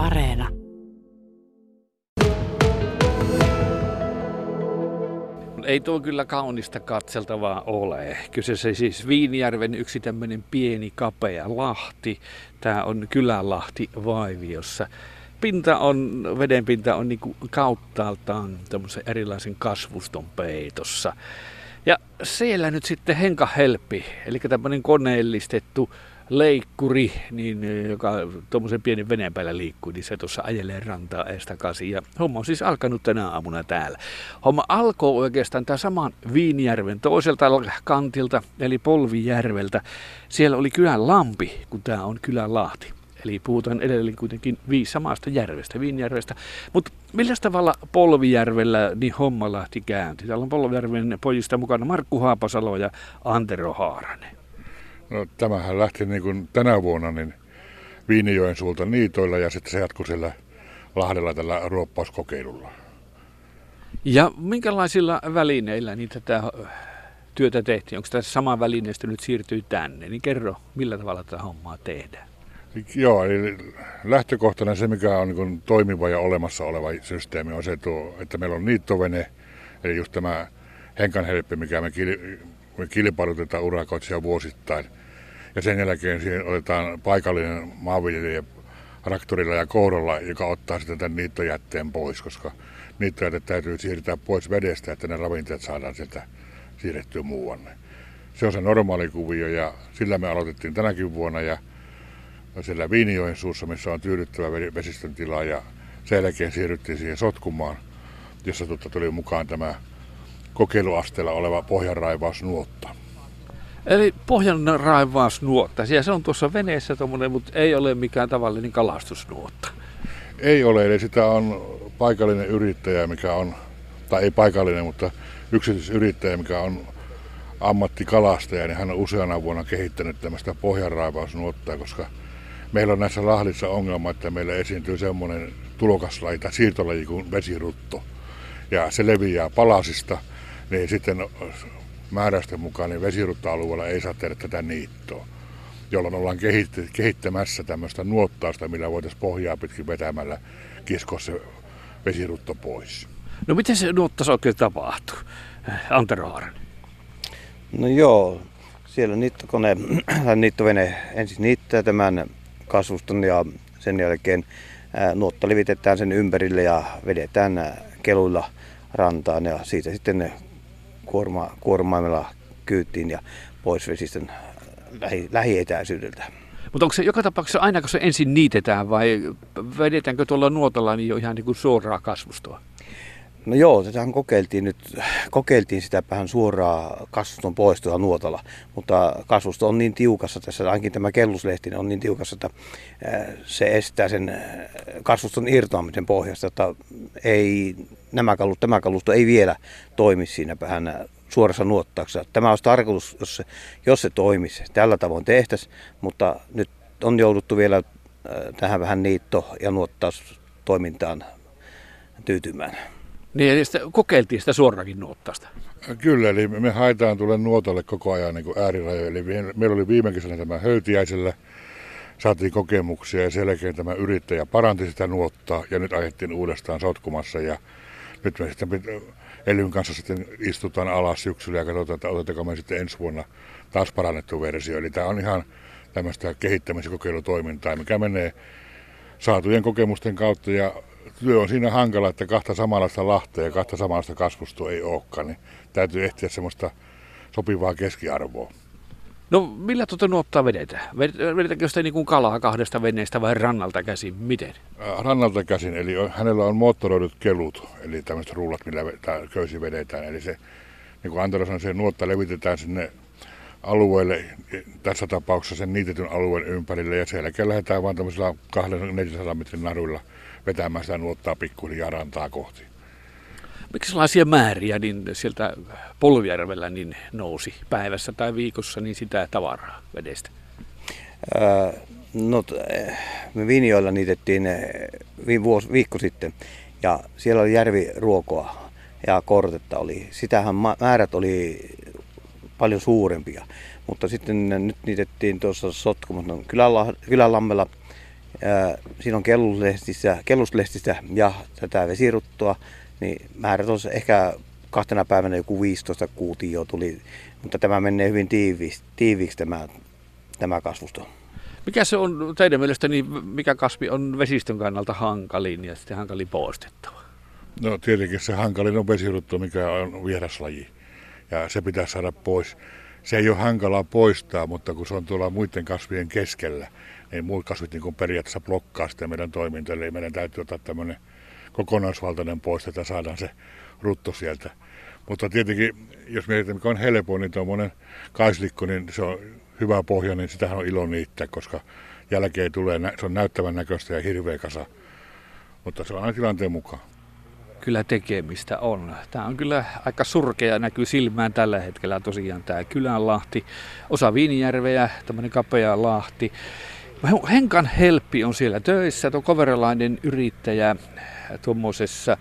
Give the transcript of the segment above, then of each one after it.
Areena. Ei tuo kyllä kaunista katseltavaa ole. Kyseessä siis Viinijärven yksi tämmöinen pieni kapea lahti. Tämä on Kylälahti Vaiviossa. Pinta on, vedenpinta on niin kauttaaltaan tämmöisen erilaisen kasvuston peitossa. Ja siellä nyt sitten Henka Helppi, eli tämmöinen koneellistettu leikkuri, niin, eh, joka tuommoisen pienen veneen päällä liikkuu, niin se tuossa ajelee rantaa ees takaisin. Ja homma on siis alkanut tänä aamuna täällä. Homma alkoi oikeastaan tämä saman Viinijärven toiselta kantilta, eli Polvijärveltä. Siellä oli kylän lampi, kun tämä on kylän lahti. Eli puhutaan edelleen kuitenkin viisi samasta järvestä, Viinjärvestä. Mutta millä tavalla Polvijärvellä niin homma lähti käynti? Täällä on Polvijärven pojista mukana Markku Haapasalo ja Antero Haaranen. No, tämähän lähti niin kuin tänä vuonna niin Viinijoen suulta niitoilla ja sitten se jatkui siellä Lahdella tällä ruoppauskokeilulla. Ja minkälaisilla välineillä niitä tätä työtä tehtiin? Onko tässä sama välineistö nyt siirtyy tänne? Niin kerro, millä tavalla tätä hommaa tehdään? Joo, eli lähtökohtana se, mikä on niin toimiva ja olemassa oleva systeemi, on se, että meillä on niittovene, eli just tämä henkanhelppi, mikä me, me kilpailutetaan urakoitsija vuosittain – ja sen jälkeen siihen otetaan paikallinen maanviljelijä traktorilla ja kouralla, joka ottaa sitten tämän niittojätteen pois, koska niittojäte täytyy siirtää pois vedestä, että ne ravinteet saadaan sieltä siirrettyä muuanne. Se on se normaali kuvio ja sillä me aloitettiin tänäkin vuonna ja siellä Viinijoen suussa, missä on tyydyttävä vesistön tila ja sen jälkeen siirryttiin siihen sotkumaan, jossa tuli mukaan tämä kokeiluasteella oleva pohjanraivausnuotta. Eli pohjan raivausnuotta. Siellä se on tuossa veneessä tuommoinen, mutta ei ole mikään tavallinen kalastusnuotta. Ei ole, eli sitä on paikallinen yrittäjä, mikä on, tai ei paikallinen, mutta yksityisyrittäjä, mikä on ammattikalastaja, niin hän on useana vuonna kehittänyt tämmöistä pohjanraivausnuottaa, koska meillä on näissä lahdissa ongelma, että meillä esiintyy semmoinen tulokaslaji tai siirtolaji kuin vesirutto. Ja se leviää palasista, niin sitten määräysten mukaan niin vesirutta-alueella ei saa tehdä tätä niittoa, jolloin ollaan kehittämässä tämmöistä nuottausta, millä voitaisiin pohjaa pitkin vetämällä kiskoa se vesirutto pois. No miten se nuottaus oikein tapahtuu, Antero Haaren? No joo, siellä niittokone, niittovene ensin niittää tämän kasvuston ja sen jälkeen nuotta levitetään sen ympärille ja vedetään keluilla rantaan ja siitä sitten kuorma, kuormaimella kyyttiin ja pois vesistön lähi, lähietäisyydeltä. Mutta onko se joka tapauksessa aina, kun se ensin niitetään vai vedetäänkö tuolla nuotalla niin jo ihan niin kuin suoraa kasvustoa? No joo, tätähän kokeiltiin nyt, kokeiltiin sitä vähän suoraa kasvuston poistoa nuotalla, mutta kasvusto on niin tiukassa tässä, ainakin tämä kelluslehti on niin tiukassa, että se estää sen kasvuston irtoamisen pohjasta, että ei, nämä kalut, tämä kalusto ei vielä toimi siinä vähän suorassa nuottauksessa. Tämä olisi tarkoitus, jos se, jos se toimisi, tällä tavoin tehtäisiin, mutta nyt on jouduttu vielä tähän vähän niitto- ja nuottaustoimintaan tyytymään. Niin, eli sitä, kokeiltiin sitä suorakin nuottasta. Kyllä, eli me haetaan tuolle nuotalle koko ajan niin äärirajoja. Eli meillä oli viime kesänä tämä höytiäisellä, saatiin kokemuksia ja sen jälkeen tämä yrittäjä paranti sitä nuottaa ja nyt ajettiin uudestaan sotkumassa ja me sitten Elyn kanssa sitten istutaan alas syksyllä ja katsotaan, että otetaanko me sitten ensi vuonna taas parannettu versio. Eli tämä on ihan tämmöistä kehittämis- ja kokeilutoimintaa, mikä menee saatujen kokemusten kautta ja työ on siinä hankala, että kahta samanlaista lahtea ja kahta samanlaista kasvustoa ei olekaan, niin täytyy ehtiä semmoista sopivaa keskiarvoa. No millä tuota nuottaa vedetään? Vedetäänkö sitä niin kuin kalaa kahdesta veneestä vai rannalta käsin? Miten? Äh, rannalta käsin, eli hänellä on moottoroidut kelut, eli tämmöiset rullat, millä köysi vedetään. Eli se, niin kuin Antero sanoi, se nuotta levitetään sinne alueelle, tässä tapauksessa sen niitetyn alueen ympärille, ja sen jälkeen lähdetään vain tämmöisillä 200 metrin naruilla vetämään sitä nuottaa pikkuhiljaa rantaa kohti. Miksi sellaisia määriä niin sieltä Polvijärvellä niin nousi päivässä tai viikossa niin sitä tavaraa vedestä? Ää, no, me Vinjoilla niitettiin vuosi, viikko sitten ja siellä oli järviruokoa ja kortetta oli. Sitähän määrät oli paljon suurempia, mutta sitten nyt niitettiin tuossa Sotkumassa kylälammella siinä on kelluslehtistä, kelluslehtistä ja tätä vesiruttoa, niin määrät on ehkä kahtena päivänä joku 15 kuutio tuli, mutta tämä menee hyvin tiiviiksi, tiiviiksi tämä, tämä kasvusto. Mikä se on teidän mielestä, niin mikä kasvi on vesistön kannalta hankalin ja sitten hankalin poistettava? No tietenkin se hankalin on vesirutto, mikä on vieraslaji ja se pitää saada pois. Se ei ole hankalaa poistaa, mutta kun se on tuolla muiden kasvien keskellä, niin muut kasvit niin periaatteessa blokkaa sitä meidän toimintaa. Eli meidän täytyy ottaa tämmöinen kokonaisvaltainen pois, että saadaan se rutto sieltä. Mutta tietenkin, jos mietitään, mikä on helpoin, niin tuommoinen kaislikko, niin se on hyvä pohja, niin sitähän on ilo niittää, koska jälkeen tulee, se on näyttävän näköistä ja hirveä kasa. Mutta se on aina tilanteen mukaan kyllä tekemistä on. Tämä on kyllä aika surkea, näkyy silmään tällä hetkellä tosiaan tämä Kylänlahti, osa Viinijärveä, tämmöinen kapea lahti. Henkan Helppi on siellä töissä, tuo koverelainen yrittäjä tuommoisessa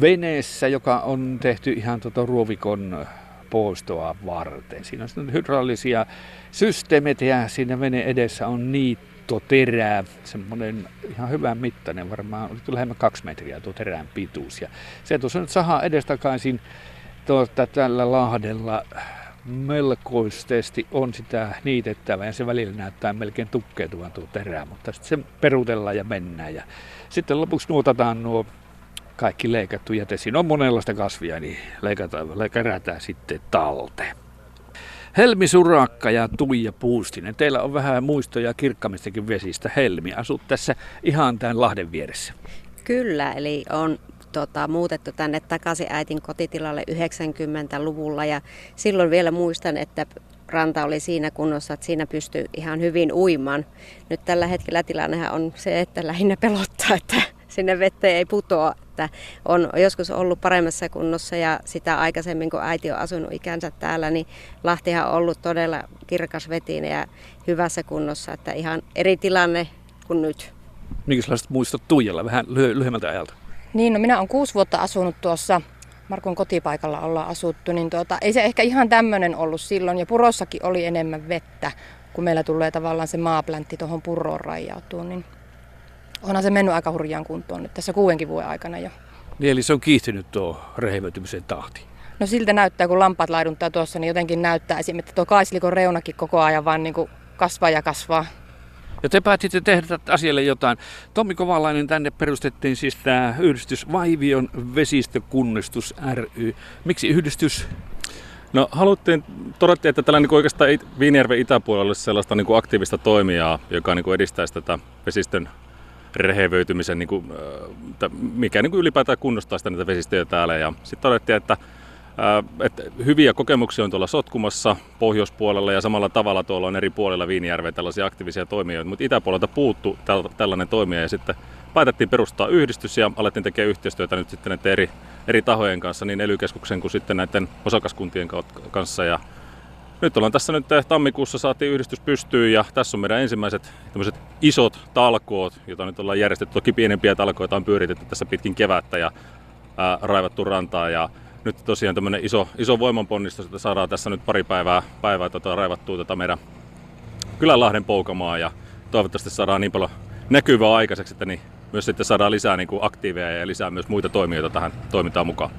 veneessä, joka on tehty ihan tuota ruovikon poistoa varten. Siinä on hydraulisia systeemejä siinä vene edessä on niitä terää, semmoinen ihan hyvän mittainen, varmaan oli lähemmä kaksi metriä tuo terän pituus. Ja se tuossa nyt sahaa edestakaisin tuota, tällä lahdella melkoisesti on sitä niitettävää ja se välillä näyttää melkein tukkeutuvan tuo terä, mutta sitten se perutellaan ja mennään. Ja sitten lopuksi nuotataan nuo kaikki leikattu jäte. Siinä on monenlaista kasvia, niin leikataan, kerätään sitten talteen. Helmi Surakka ja Tuija Puustinen. Teillä on vähän muistoja kirkkamistakin vesistä. Helmi, asut tässä ihan tämän Lahden vieressä. Kyllä, eli on tota, muutettu tänne takaisin äitin kotitilalle 90-luvulla ja silloin vielä muistan, että ranta oli siinä kunnossa, että siinä pystyy ihan hyvin uimaan. Nyt tällä hetkellä tilannehan on se, että lähinnä pelottaa, että sinne vetteen ei putoa. Että on joskus ollut paremmassa kunnossa ja sitä aikaisemmin, kun äiti on asunut ikänsä täällä, niin Lahtihan on ollut todella kirkas vetinen ja hyvässä kunnossa. Että ihan eri tilanne kuin nyt. Minkälaiset muistot Tuijalla vähän lyhy- lyhyemmältä ajalta? Niin, no minä olen kuusi vuotta asunut tuossa Markon kotipaikalla ollaan asuttu, niin tuota, ei se ehkä ihan tämmöinen ollut silloin. Ja purossakin oli enemmän vettä, kun meillä tulee tavallaan se maapläntti tuohon purroon rajautuu. Niin onhan se mennyt aika hurjaan kuntoon nyt tässä kuudenkin vuoden aikana jo. Niin, eli se on kiihtynyt tuo rehevöitymisen tahti. No siltä näyttää, kun lampaat laiduntaa tuossa, niin jotenkin näyttää esimerkiksi, että tuo kaislikon reunakin koko ajan vaan niin kuin kasvaa ja kasvaa. Ja te päätitte tehdä asialle jotain. Tommi Kovalainen, tänne perustettiin siis tämä yhdistys Vaivion vesistökunnistus ry. Miksi yhdistys? No haluttiin, todettiin, että tällä niin oikeastaan Viinijärven itäpuolella olisi sellaista niin kuin aktiivista toimijaa, joka niin edistäisi tätä vesistön rehevöitymisen, niin kuin, mikä niin ylipäätään kunnostaa sitä niitä vesistöjä täällä. Ja sitten todettiin, että, että hyviä kokemuksia on tuolla Sotkumassa pohjoispuolella ja samalla tavalla tuolla on eri puolilla Viinijärveä tällaisia aktiivisia toimijoita, mutta itäpuolelta puuttu tällainen toimija ja sitten päätettiin perustaa yhdistys ja alettiin tekemään yhteistyötä nyt sitten näiden eri, eri tahojen kanssa, niin ely kuin sitten näiden osakaskuntien kanssa ja nyt ollaan tässä nyt eh, tammikuussa saatiin yhdistys pystyyn ja tässä on meidän ensimmäiset isot talkoot, joita nyt ollaan järjestetty. Toki pienempiä talkoita on pyöritetty tässä pitkin kevättä ja ää, raivattu rantaa ja nyt tosiaan tämmöinen iso, iso voimanponnistus, että saadaan tässä nyt pari päivää, päivää tota, raivattua tätä meidän Kylänlahden poukamaa ja toivottavasti saadaan niin paljon näkyvää aikaiseksi, että niin myös sitten saadaan lisää niin kuin aktiiveja ja lisää myös muita toimijoita tähän toimintaan mukaan.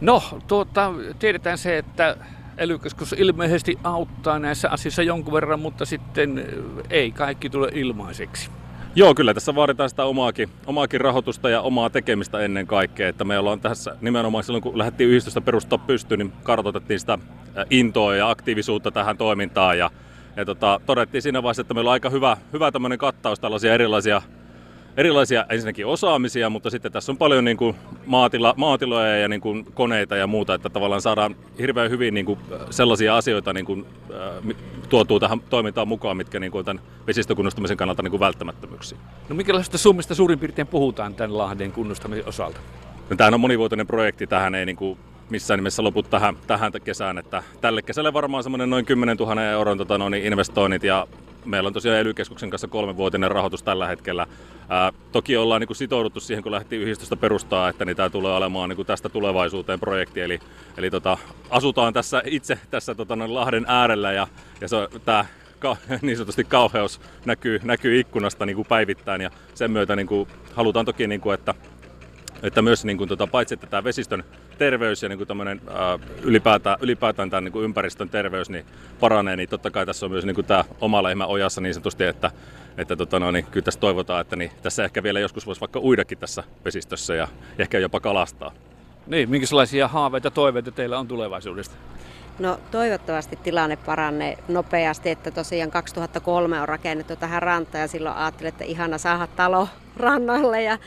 No, tuota, tiedetään se, että ely ilmeisesti auttaa näissä asioissa jonkun verran, mutta sitten ei kaikki tule ilmaiseksi. Joo, kyllä tässä vaaditaan sitä omaakin, omaakin rahoitusta ja omaa tekemistä ennen kaikkea. Että meillä on tässä nimenomaan silloin, kun lähdettiin yhdistystä perustaa pystyyn, niin kartoitettiin sitä intoa ja aktiivisuutta tähän toimintaan. Ja, ja tota, todettiin siinä vaiheessa, että meillä on aika hyvä, hyvä tämmöinen kattaus tällaisia erilaisia erilaisia ensinnäkin osaamisia, mutta sitten tässä on paljon niin kuin maatila, maatiloja ja niin kuin koneita ja muuta, että tavallaan saadaan hirveän hyvin niin kuin sellaisia asioita niin kuin, äh, tuotuu tähän toimintaan mukaan, mitkä niin kuin tämän vesistökunnostamisen kannalta niin kuin välttämättömyyksiä. No minkälaisista summista suurin piirtein puhutaan tämän Lahden kunnostamisen osalta? No, tämähän on monivuotinen projekti, tähän ei niin kuin missään nimessä lopu tähän, tähän kesään. Että tälle kesälle varmaan semmoinen noin 10 000 euron tota, no, niin investoinnit ja meillä on tosiaan ely kanssa kolmenvuotinen rahoitus tällä hetkellä. Ää, toki ollaan niin kuin sitouduttu siihen, kun lähti yhdistystä perustaa, että niin tämä tulee olemaan niin kuin tästä tulevaisuuteen projekti. Eli, eli tota, asutaan tässä itse tässä tota, Lahden äärellä ja, ja se, tämä ka, niin sanotusti kauheus näkyy, näkyy ikkunasta niin kuin päivittäin ja sen myötä niin kuin, halutaan toki, niin kuin, että, että myös niin kuin, tota, paitsi että tämä vesistön terveys ja niin kuin tämmöinen, ää, ylipäätään, ylipäätään tämän niin kuin ympäristön terveys niin paranee, niin totta kai tässä on myös niin kuin tämä oma lehmä ojassa niin sanotusti, että, että tota, no, niin, kyllä tässä toivotaan, että niin, tässä ehkä vielä joskus voisi vaikka uidakin tässä vesistössä ja ehkä jopa kalastaa. Niin, minkälaisia haaveita toiveita teillä on tulevaisuudesta? No toivottavasti tilanne paranee nopeasti, että tosiaan 2003 on rakennettu tähän rantaan ja silloin ajattelin, että ihana saada talo rannalle ja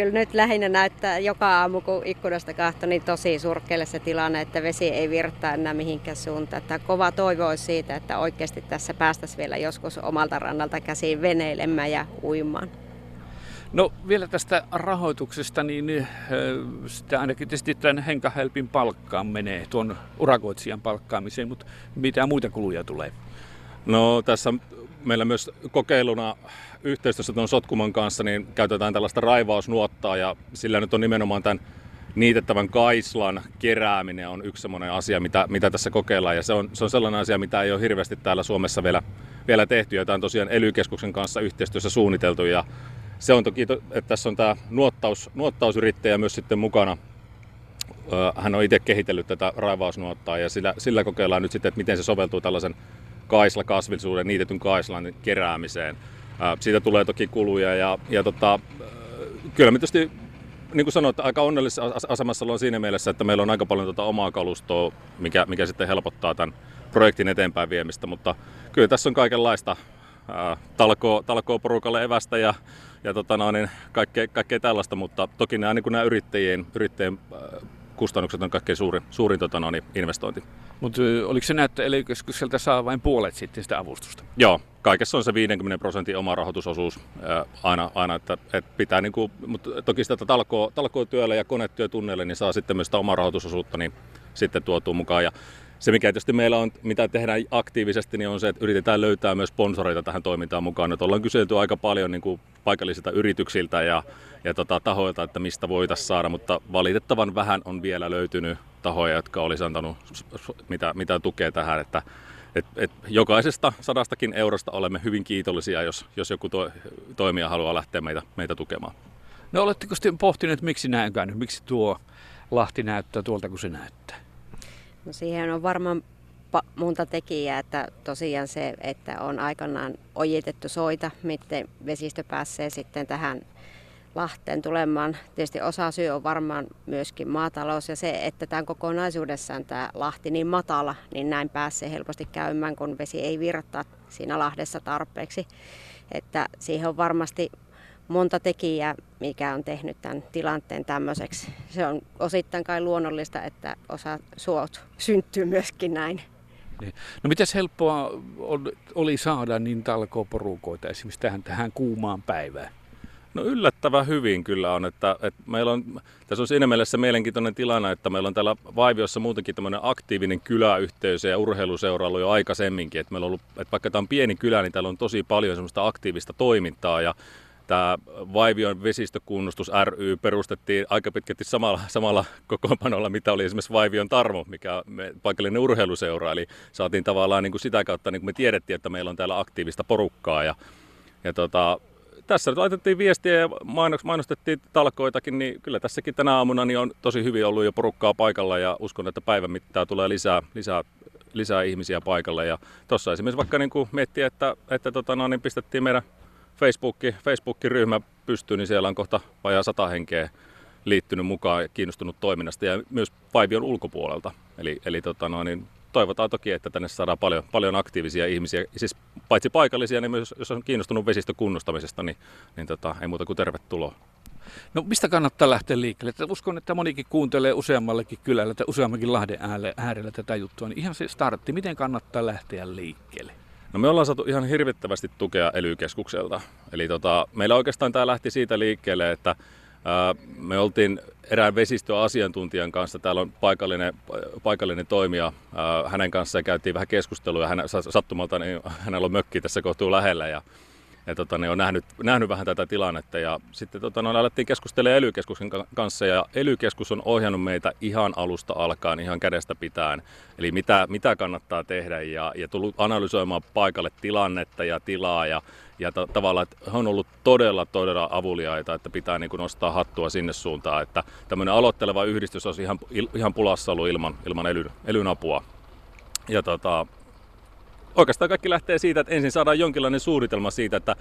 kyllä nyt lähinnä näyttää joka aamu, kun ikkunasta kahto, niin tosi surkeelle se tilanne, että vesi ei virtaa enää mihinkään suuntaan. Että kova toivo olisi siitä, että oikeasti tässä päästäisiin vielä joskus omalta rannalta käsiin veneilemään ja uimaan. No vielä tästä rahoituksesta, niin sitä ainakin tietysti tämän Henkahelpin palkkaan menee, tuon urakoitsijan palkkaamiseen, mutta mitä muita kuluja tulee? No tässä meillä myös kokeiluna yhteistyössä tuon Sotkuman kanssa niin käytetään tällaista raivausnuottaa ja sillä nyt on nimenomaan tämän niitettävän kaislan kerääminen on yksi sellainen asia, mitä, mitä tässä kokeillaan. Ja se on, se on sellainen asia, mitä ei ole hirveästi täällä Suomessa vielä, vielä tehty. Ja tämä on tosiaan ely kanssa yhteistyössä suunniteltu. Ja se on toki, että tässä on tämä nuottaus, nuottausyrittäjä myös sitten mukana. Hän on itse kehitellyt tätä raivausnuottaa ja sillä, sillä kokeillaan nyt sitten, että miten se soveltuu tällaisen kaislakasvillisuuden, niitetyn kaislan keräämiseen. Siitä tulee toki kuluja ja, ja tota, kyllä me tietysti niin kuin sanoit, aika onnellisessa asemassa ollaan siinä mielessä, että meillä on aika paljon tuota omaa kalustoa, mikä, mikä sitten helpottaa tämän projektin eteenpäin viemistä, mutta kyllä tässä on kaikenlaista talkoo, talkoo porukalle evästä ja, ja tota no, niin kaikkea, kaikkea, tällaista, mutta toki nämä, niin nämä yrittäjien, yrittäjien kustannukset on kaikkein suurin, suurin tota no, niin investointi. Mutta oliko se näyttää, että ely saa vain puolet sitten sitä avustusta? Joo, kaikessa on se 50 prosentin oma rahoitusosuus aina, aina että, että pitää, niin kuin, mutta toki sitä talkoo, talkoo työllä ja konetyötunneille, niin saa sitten myös sitä omaa rahoitusosuutta niin sitten tuotua mukaan. Ja se, mikä tietysti meillä on, mitä tehdään aktiivisesti, niin on se, että yritetään löytää myös sponsoreita tähän toimintaan mukaan. Nyt ollaan kyselty aika paljon niin kuin paikallisilta yrityksiltä ja, ja tota, tahoilta, että mistä voitaisiin saada, mutta valitettavan vähän on vielä löytynyt tahoja, jotka olisi antanut mitä, mitä tukea tähän, että et, et jokaisesta sadastakin eurosta olemme hyvin kiitollisia, jos, jos joku to, toimija haluaa lähteä meitä, meitä tukemaan. No oletteko sitten pohtineet, miksi näin käynyt? Miksi tuo Lahti näyttää tuolta kuin se näyttää? No siihen on varmaan monta tekijää, että tosiaan se, että on aikanaan ojitettu soita, miten vesistö pääsee sitten tähän Lahteen tulemaan. Tietysti osa syy on varmaan myöskin maatalous ja se, että tämän kokonaisuudessaan tämä Lahti niin matala, niin näin pääsee helposti käymään, kun vesi ei virtaa siinä Lahdessa tarpeeksi. Että siihen on varmasti monta tekijää, mikä on tehnyt tämän tilanteen tämmöiseksi. Se on osittain kai luonnollista, että osa suot syntyy myöskin näin. No mitäs helppoa oli saada niin talkooporukoita esimerkiksi tähän, tähän kuumaan päivään? No yllättävän hyvin kyllä on, että, että meillä on, tässä on siinä mielessä mielenkiintoinen tilanne, että meillä on täällä Vaiviossa muutenkin tämmöinen aktiivinen kyläyhteisö ja urheiluseura ollut jo aikaisemminkin, että meillä on ollut, että vaikka tämä on pieni kylä, niin täällä on tosi paljon semmoista aktiivista toimintaa ja Tämä Vaivion vesistökunnostus ry perustettiin aika pitkälti samalla, samalla kokoonpanolla, mitä oli esimerkiksi Vaivion Tarmo, mikä me, paikallinen urheiluseura. Eli saatiin tavallaan niin kuin sitä kautta, niin kuin me tiedettiin, että meillä on täällä aktiivista porukkaa. Ja, ja tota, tässä nyt laitettiin viestiä ja mainostettiin talkoitakin, niin kyllä tässäkin tänä aamuna niin on tosi hyvin ollut jo porukkaa paikalla ja uskon, että päivän mittaan tulee lisää, lisää, lisää ihmisiä paikalle. Ja tuossa esimerkiksi vaikka niin kuin miettiä, että, että tota, no, niin pistettiin meidän Facebookki, Facebook-ryhmä pystyy, niin siellä on kohta vajaa sata henkeä liittynyt mukaan ja kiinnostunut toiminnasta ja myös Paivion ulkopuolelta. Eli, eli tota no, niin toivotaan toki, että tänne saadaan paljon, paljon aktiivisia ihmisiä, siis paitsi paikallisia, niin myös jos on kiinnostunut vesistökunnostamisesta, niin, niin tota, ei muuta kuin tervetuloa. No mistä kannattaa lähteä liikkeelle? Että uskon, että monikin kuuntelee useammallekin kylällä tai useammankin Lahden äärellä tätä juttua, niin ihan se startti, miten kannattaa lähteä liikkeelle? No me ollaan saatu ihan hirvittävästi tukea ely Eli tota, meillä oikeastaan tämä lähti siitä liikkeelle, että me oltiin erään vesistöasiantuntijan kanssa, täällä on paikallinen, paikallinen toimija, hänen kanssaan käytiin vähän keskustelua, hän sattumalta niin hänellä on mökki tässä kohtuu lähellä ja ja tota, ne on nähnyt, nähnyt vähän tätä tilannetta. Ja sitten tota, no, alettiin keskustella ely kanssa. Ja ely on ohjannut meitä ihan alusta alkaen, ihan kädestä pitäen. Eli mitä, mitä kannattaa tehdä? Ja, ja tullut analysoimaan paikalle tilannetta ja tilaa. Ja, ja to, tavallaan, että he on ollut todella, todella avuliaita, että pitää niin kuin nostaa hattua sinne suuntaan, että tämmöinen aloitteleva yhdistys olisi ihan, ihan pulassa ollut ilman, ilman elyn, elyn apua. Ja tota, oikeastaan kaikki lähtee siitä, että ensin saadaan jonkinlainen suunnitelma siitä, että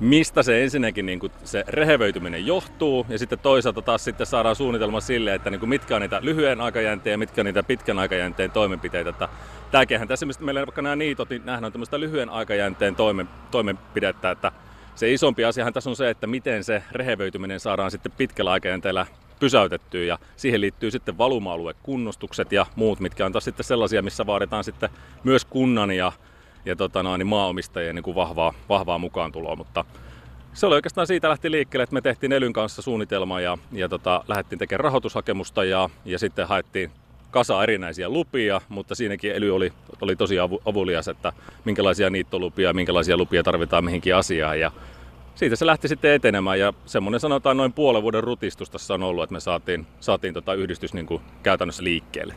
mistä se ensinnäkin niin kuin se rehevöityminen johtuu, ja sitten toisaalta taas sitten saadaan suunnitelma sille, että niin kuin mitkä on niitä lyhyen aikajänteen ja mitkä on niitä pitkän aikajänteen toimenpiteitä. Että tämäkin tässä, mistä meillä vaikka nämä niitot, niin nähdään tämmöistä lyhyen aikajänteen toimen, toimenpidettä, että se isompi asiahan tässä on se, että miten se rehevöityminen saadaan sitten pitkällä aikajänteellä pysäytettyä ja siihen liittyy sitten valuma-aluekunnostukset ja muut, mitkä on taas sitten sellaisia, missä vaaditaan sitten myös kunnan ja, ja tota noin, niin maaomistajien niin kuin vahvaa, vahvaa mukaan tuloa, mutta se oli oikeastaan siitä lähti liikkeelle, että me tehtiin Elyn kanssa suunnitelma ja, ja tota, lähdettiin tekemään rahoitushakemusta ja, ja sitten haettiin kasa erinäisiä lupia, mutta siinäkin Ely oli, oli tosi avulias, että minkälaisia niittolupia, minkälaisia lupia tarvitaan mihinkin asiaan ja siitä se lähti sitten etenemään ja semmoinen sanotaan noin puolen vuoden rutistus tässä on ollut, että me saatiin, saatiin tota yhdistys niin kuin käytännössä liikkeelle.